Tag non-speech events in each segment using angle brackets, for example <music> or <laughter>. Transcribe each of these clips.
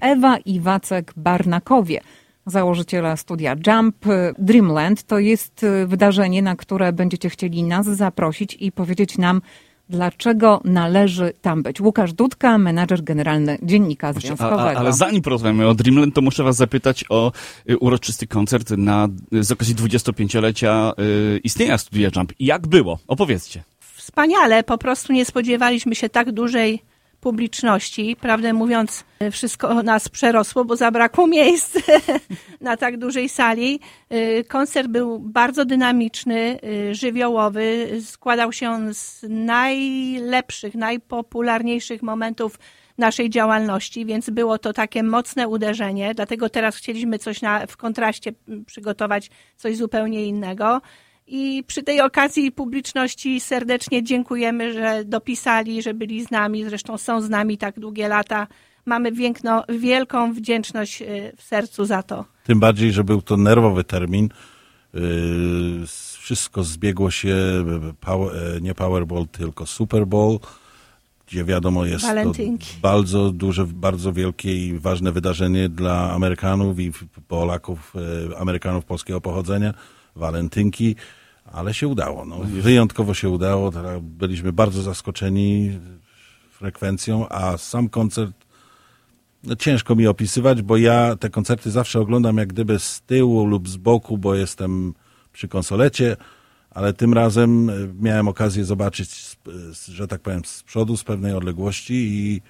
Ewa i Wacek Barnakowie założyciela studia Jump. Dreamland to jest wydarzenie, na które będziecie chcieli nas zaprosić i powiedzieć nam, dlaczego należy tam być. Łukasz Dudka, menadżer generalny Dziennika Związkowego. A, a, ale zanim porozmawiamy o Dreamland, to muszę was zapytać o y, uroczysty koncert na, z okazji 25-lecia y, istnienia studia Jump. Jak było? Opowiedzcie. Wspaniale, po prostu nie spodziewaliśmy się tak dużej publiczności. Prawdę mówiąc, wszystko nas przerosło, bo zabrakło miejsc <laughs> na tak dużej sali. Y, koncert był bardzo dynamiczny, y, żywiołowy. Składał się on z najlepszych, najpopularniejszych momentów naszej działalności, więc było to takie mocne uderzenie. Dlatego teraz chcieliśmy coś na, w kontraście przygotować, coś zupełnie innego. I przy tej okazji publiczności serdecznie dziękujemy, że dopisali, że byli z nami, zresztą są z nami tak długie lata. Mamy wielką wdzięczność y, w sercu za to. Tym bardziej, że był to nerwowy termin. Y, wszystko zbiegło się, e, nie Powerball, tylko Super Bowl, gdzie wiadomo jest Walentynki. to bardzo duże, bardzo wielkie i ważne wydarzenie dla Amerykanów i Polaków, e, Amerykanów polskiego pochodzenia. Walentynki ale się udało. No, wyjątkowo się udało. Byliśmy bardzo zaskoczeni frekwencją, a sam koncert no, ciężko mi opisywać, bo ja te koncerty zawsze oglądam jak gdyby z tyłu lub z boku, bo jestem przy konsolecie, ale tym razem e, miałem okazję zobaczyć, że tak powiem, z przodu, z pewnej odległości i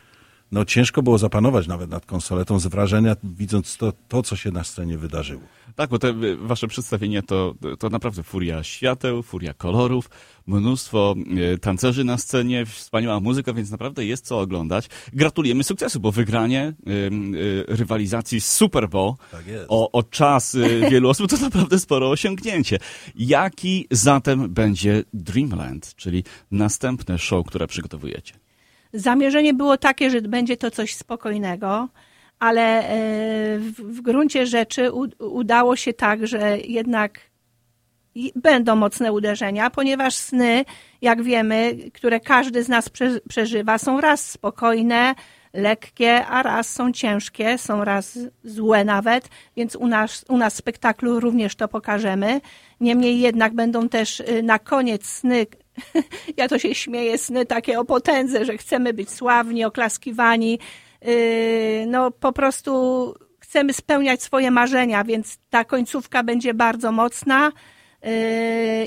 no ciężko było zapanować nawet nad konsoletą z wrażenia, widząc to, to co się na scenie wydarzyło. Tak, bo te wasze przedstawienie to, to naprawdę furia świateł, furia kolorów, mnóstwo e, tancerzy na scenie, wspaniała muzyka, więc naprawdę jest co oglądać. Gratulujemy sukcesu, bo wygranie y, y, rywalizacji Super Bowl tak o, o czas y, wielu osób to naprawdę sporo osiągnięcie. Jaki zatem będzie Dreamland, czyli następne show, które przygotowujecie? Zamierzenie było takie, że będzie to coś spokojnego, ale e, w gruncie rzeczy udało się tak, że jednak będą mocne uderzenia, ponieważ sny, jak wiemy, które każdy z nas przeżywa, są raz spokojne, lekkie, a raz są ciężkie, są raz złe nawet, więc u nas, u nas w spektaklu również to pokażemy. Niemniej jednak będą też y, na koniec sny, <laughs> ja to się śmieję, sny takie o potędze, że chcemy być sławni, oklaskiwani. Yy, no po prostu chcemy spełniać swoje marzenia, więc ta końcówka będzie bardzo mocna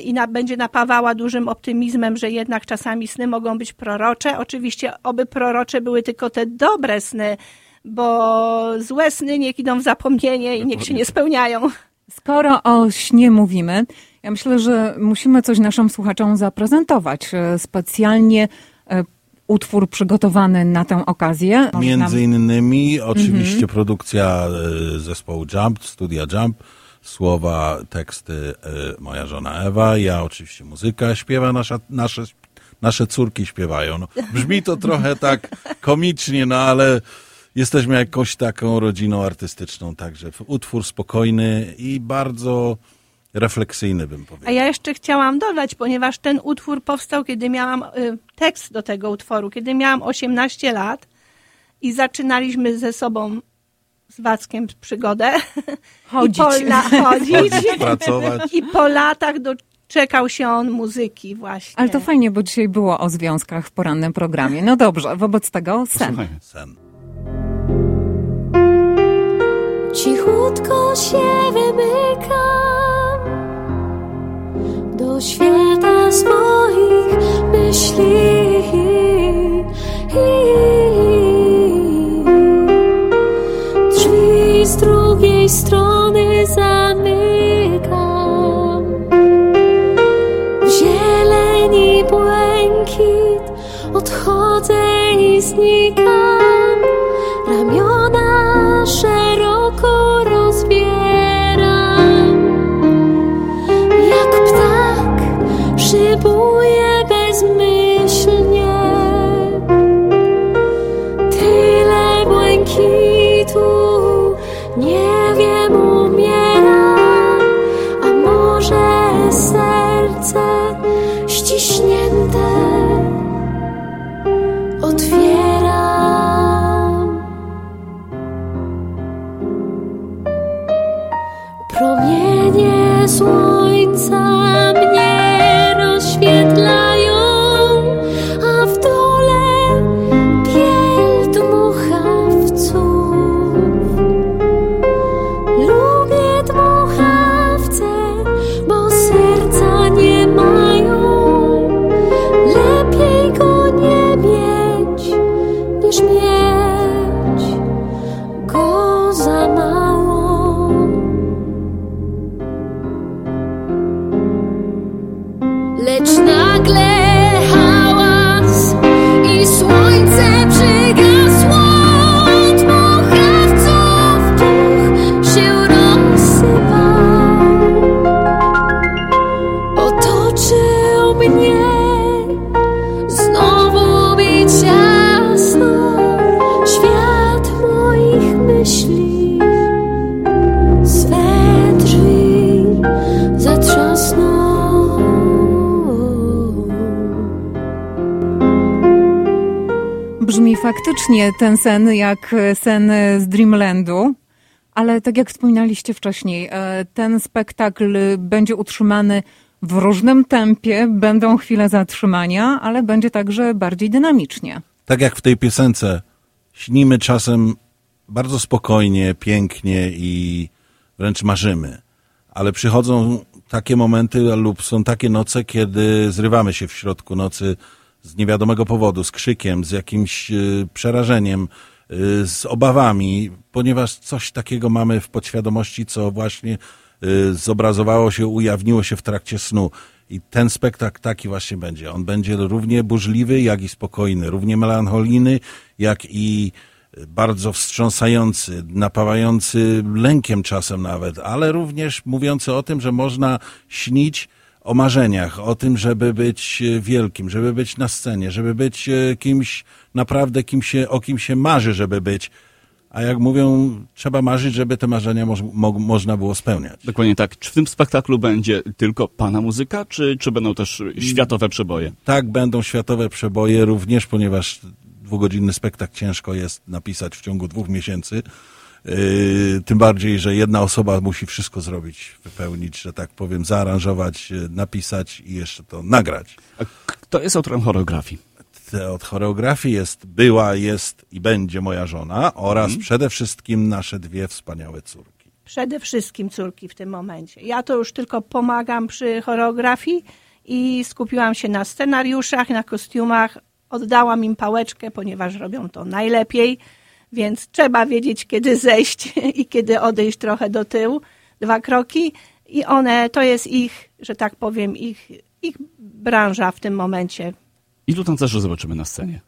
i na, będzie napawała dużym optymizmem, że jednak czasami sny mogą być prorocze. Oczywiście oby prorocze były tylko te dobre sny, bo złe sny niech idą w zapomnienie i niech się nie spełniają. Skoro o śnie mówimy, ja myślę, że musimy coś naszym słuchaczom zaprezentować. E, specjalnie e, utwór przygotowany na tę okazję. Między innymi oczywiście mhm. produkcja e, zespołu Jump, studia Jump, słowa, teksty moja żona Ewa, ja oczywiście muzyka, śpiewa nasza, nasze, nasze córki śpiewają. No, brzmi to trochę tak komicznie, no ale jesteśmy jakąś taką rodziną artystyczną, także utwór spokojny i bardzo refleksyjny, bym powiedział. A ja jeszcze chciałam dodać, ponieważ ten utwór powstał, kiedy miałam y, tekst do tego utworu, kiedy miałam 18 lat i zaczynaliśmy ze sobą z Wackiem przygodę. <laughs> Chodzić. I po, na, chodzić. chodzić pracować. I po latach doczekał się on muzyki właśnie. Ale to fajnie, bo dzisiaj było o związkach w porannym programie. No dobrze, wobec tego sen. Sen. Cichutko się wymykam do świata swoich drugiej strony zamykam. Zieleni błękit odchodzę i znikam. Ramiona ściśnięte Lecz nagle faktycznie ten sen jak sen z Dreamlandu, ale tak jak wspominaliście wcześniej, e, ten spektakl będzie utrzymany w różnym tempie, będą chwile zatrzymania, ale będzie także bardziej dynamicznie. Tak jak w tej piosence, śnimy czasem bardzo spokojnie, pięknie i wręcz marzymy. Ale przychodzą takie momenty lub są takie noce, kiedy zrywamy się w środku nocy z niewiadomego powodu, z krzykiem, z jakimś y, przerażeniem, y, z obawami, ponieważ coś takiego mamy w podświadomości, co właśnie y, zobrazowało się, ujawniło się w trakcie snu. I ten spektakl taki właśnie będzie. On będzie równie burzliwy, jak i spokojny, równie melancholijny, jak i bardzo wstrząsający, napawający lękiem czasem nawet, ale również mówiący o tym, że można śnić o marzeniach, o tym, żeby być e, wielkim, żeby być na scenie, żeby być e, kimś naprawdę, kim się, o kim się marzy, żeby być. A jak mówią, trzeba marzyć, żeby te marzenia moż, mo, można było spełniać. Dokładnie tak. Czy w tym spektaklu będzie tylko pana muzyka, czy, czy będą też światowe przeboje? Tak, będą światowe przeboje również, ponieważ dwugodzinny spektakl ciężko jest napisać w ciągu dwóch miesięcy. Yy, tym bardziej, że jedna osoba musi wszystko zrobić, wypełnić, że tak powiem, zaaranżować, yy, napisać i jeszcze to nagrać. A kto jest autorem choreografii? Te Od choreografii jest, była, jest i będzie moja żona oraz przede wszystkim nasze dwie wspaniałe córki. Przede wszystkim córki w tym momencie. Ja to już tylko pomagam przy choreografii i skupiłam się na scenariuszach, na kostiumach. Oddałam im pałeczkę, ponieważ robią to najlepiej, więc trzeba wiedzieć, kiedy zejść <laughs> i kiedy odejść trochę do tyłu, dwa kroki. I one, to jest ich, że tak powiem, ich, ich branża w tym momencie. Ilu tancerzy zobaczymy na scenie?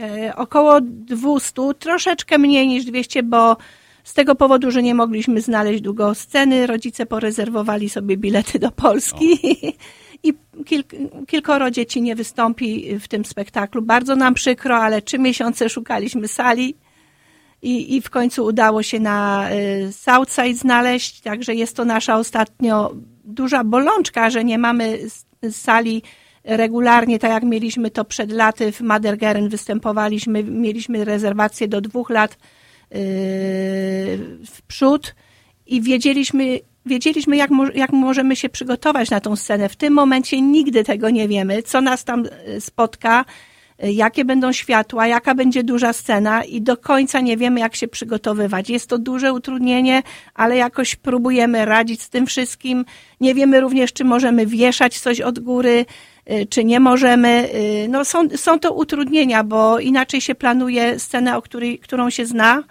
E, około 200, troszeczkę mniej niż 200, bo z tego powodu, że nie mogliśmy znaleźć długo sceny, rodzice porezerwowali sobie bilety do Polski <laughs> i kilk, kilkoro dzieci nie wystąpi w tym spektaklu. Bardzo nam przykro, ale trzy miesiące szukaliśmy sali i, i w końcu udało się na y, Southside znaleźć, także jest to nasza ostatnio duża bolączka, że nie mamy sali regularnie, tak jak mieliśmy to przed laty w Madergeren występowaliśmy, mieliśmy rezerwację do dwóch lat yy, w przód i wiedzieliśmy, wiedzieliśmy jak, mo- jak możemy się przygotować na tą scenę. W tym momencie nigdy tego nie wiemy, co nas tam y, spotka, y, jakie będą światła, jaka będzie duża scena i do końca nie wiemy, jak się przygotowywać. Jest to duże utrudnienie, ale jakoś próbujemy radzić z tym wszystkim. Nie wiemy również, czy możemy wieszać coś od góry, y, czy nie możemy. No są, są to utrudnienia, bo inaczej się planuje scenę, o której, którą się zna,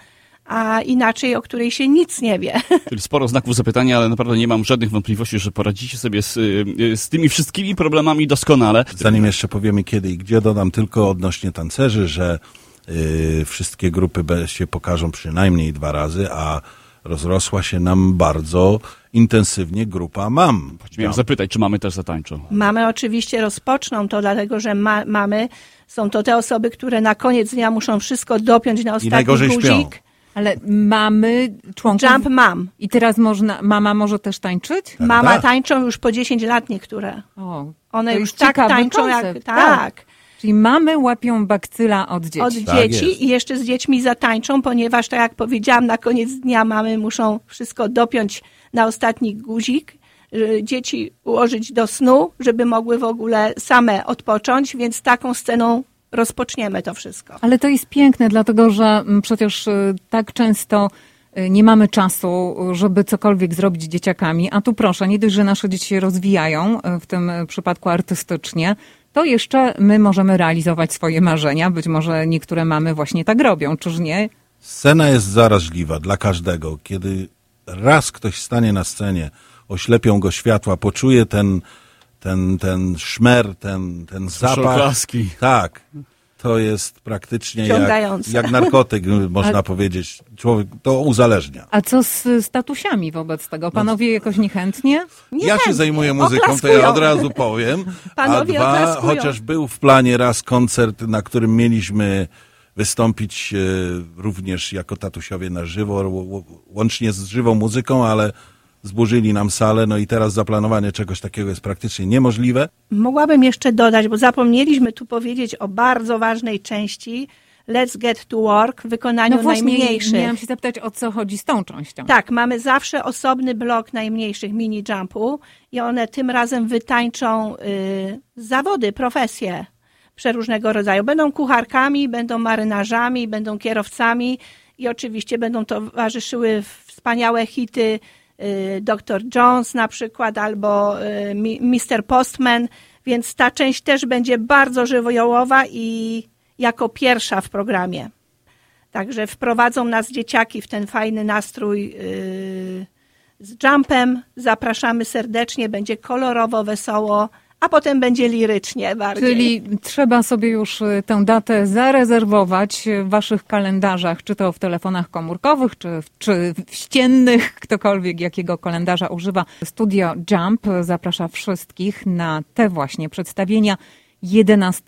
a inaczej, o której się nic nie wie. <laughs> Czyli sporo znaków zapytania, ale naprawdę nie mam żadnych wątpliwości, że poradzicie sobie z, y, y, z tymi wszystkimi problemami doskonale. Zanim jeszcze powiemy kiedy i gdzie, dodam tylko odnośnie tancerzy, że y, wszystkie grupy się pokażą przynajmniej dwa razy, a rozrosła się nam bardzo intensywnie grupa MAM. Miałem zapytać, czy mamy też zatańczą. Mamy oczywiście rozpoczną to, dlatego że ma, mamy, są to te osoby, które na koniec dnia muszą wszystko dopiąć na ostatni najgorzej śpią. Ale mamy członków... Jump mam. I teraz można, mama może też tańczyć? Mama tak. tańczą już po 10 lat niektóre. O, One już tak tańczą jak... koncept, Tak. Czyli mamy łapią bakcyla od dzieci. od Tak dzieci jest. i jeszcze z dziećmi zatańczą, ponieważ tak jak powiedziałam, na koniec dnia mamy muszą wszystko dopiąć na ostatni guzik, że dzieci ułożyć do snu, żeby mogły w ogóle same odpocząć, więc taką sceną rozpoczniemy to wszystko. Ale to jest piękne, dlatego że mm, przecież y, tak często y, nie mamy czasu, y, żeby cokolwiek zrobić z dzieciakami, a tu proszę, nie dość, że nasze dzieci się rozwijają, w tym przypadku artystycznie, to jeszcze my możemy realizować swoje marzenia. Być może niektóre mamy właśnie tak robią, czyż nie? Scena jest zaraźliwa dla każdego. Kiedy raz ktoś stanie na scenie, oślepią go światła, poczuje ten, ten, ten szmer, ten, ten zapach. oklaski. Tak. To jest praktycznie jak, jak narkotyk, <laughs> można A- powiedzieć. Człowiek to uzależnia. A co z statusiami wobec tego? Panowie jakoś niechętnie? Ja się Niechętnie. zajmuję muzyką, to Oklaskują. ja od razu powiem. <laughs> Panowie A dwa, oklaskują. chociaż był w planie raz koncert, na którym mieliśmy wystąpić e, również jako tatusiowie na żywo, łącznie z żywą muzyką, ale zburzyli nam salę, no i teraz zaplanowanie czegoś takiego jest praktycznie niemożliwe. Mogłabym jeszcze dodać, bo zapomnieliśmy tu powiedzieć o bardzo ważnej części Let's Get to Work w wykonaniu No właśnie, najmniejszych. miałam się zapytać, o co chodzi z tą częścią. Tak, mamy zawsze osobny blok najmniejszych mini jumpu i one tym razem wytańczą y, zawody, profesje przeróżnego rodzaju. Będą kucharkami, będą marynarzami, będą kierowcami i oczywiście będą towarzyszyły wspaniałe hity Dr. Jones na przykład albo y, Mr. Postman, więc ta część też będzie bardzo żywiołowa i jako pierwsza w programie. Także wprowadzą nas dzieciaki w ten fajny nastrój yy, z jumpem. Zapraszamy serdecznie, będzie kolorowo, wesoło, a potem będzie lirycznie bardziej. Czyli trzeba sobie już y, tę datę zarezerwować w waszych kalendarzach, czy to w telefonach komórkowych, czy, w- czy w ściennych, <laughs> ktokolwiek jakiego kalendarza używa. Studio Jump zaprasza wszystkich na te właśnie przedstawienia 11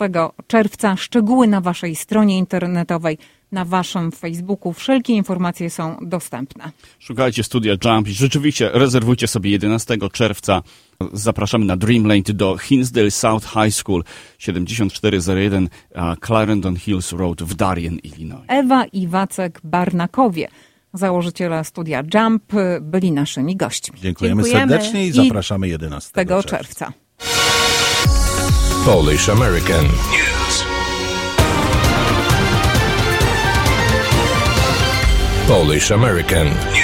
czerwca. Szczegóły na waszej stronie internetowej, na waszym Facebooku. Wszelkie informacje są dostępne. Szukajcie studia Jump i rzeczywiście rezerwujcie sobie 11 czerwca. Zapraszamy na Dreamland do Hinsdale South High School 7401 a, Clarendon Hills Road w Darien, Illinois. Ewa i Wacek Barnakowie, założyciele studia Jump, byli naszymi gośćmi. Dziękujemy, Dziękujemy. serdecznie i zapraszamy 11 tego czerwca. czerwca. Polish American News. Polish American News.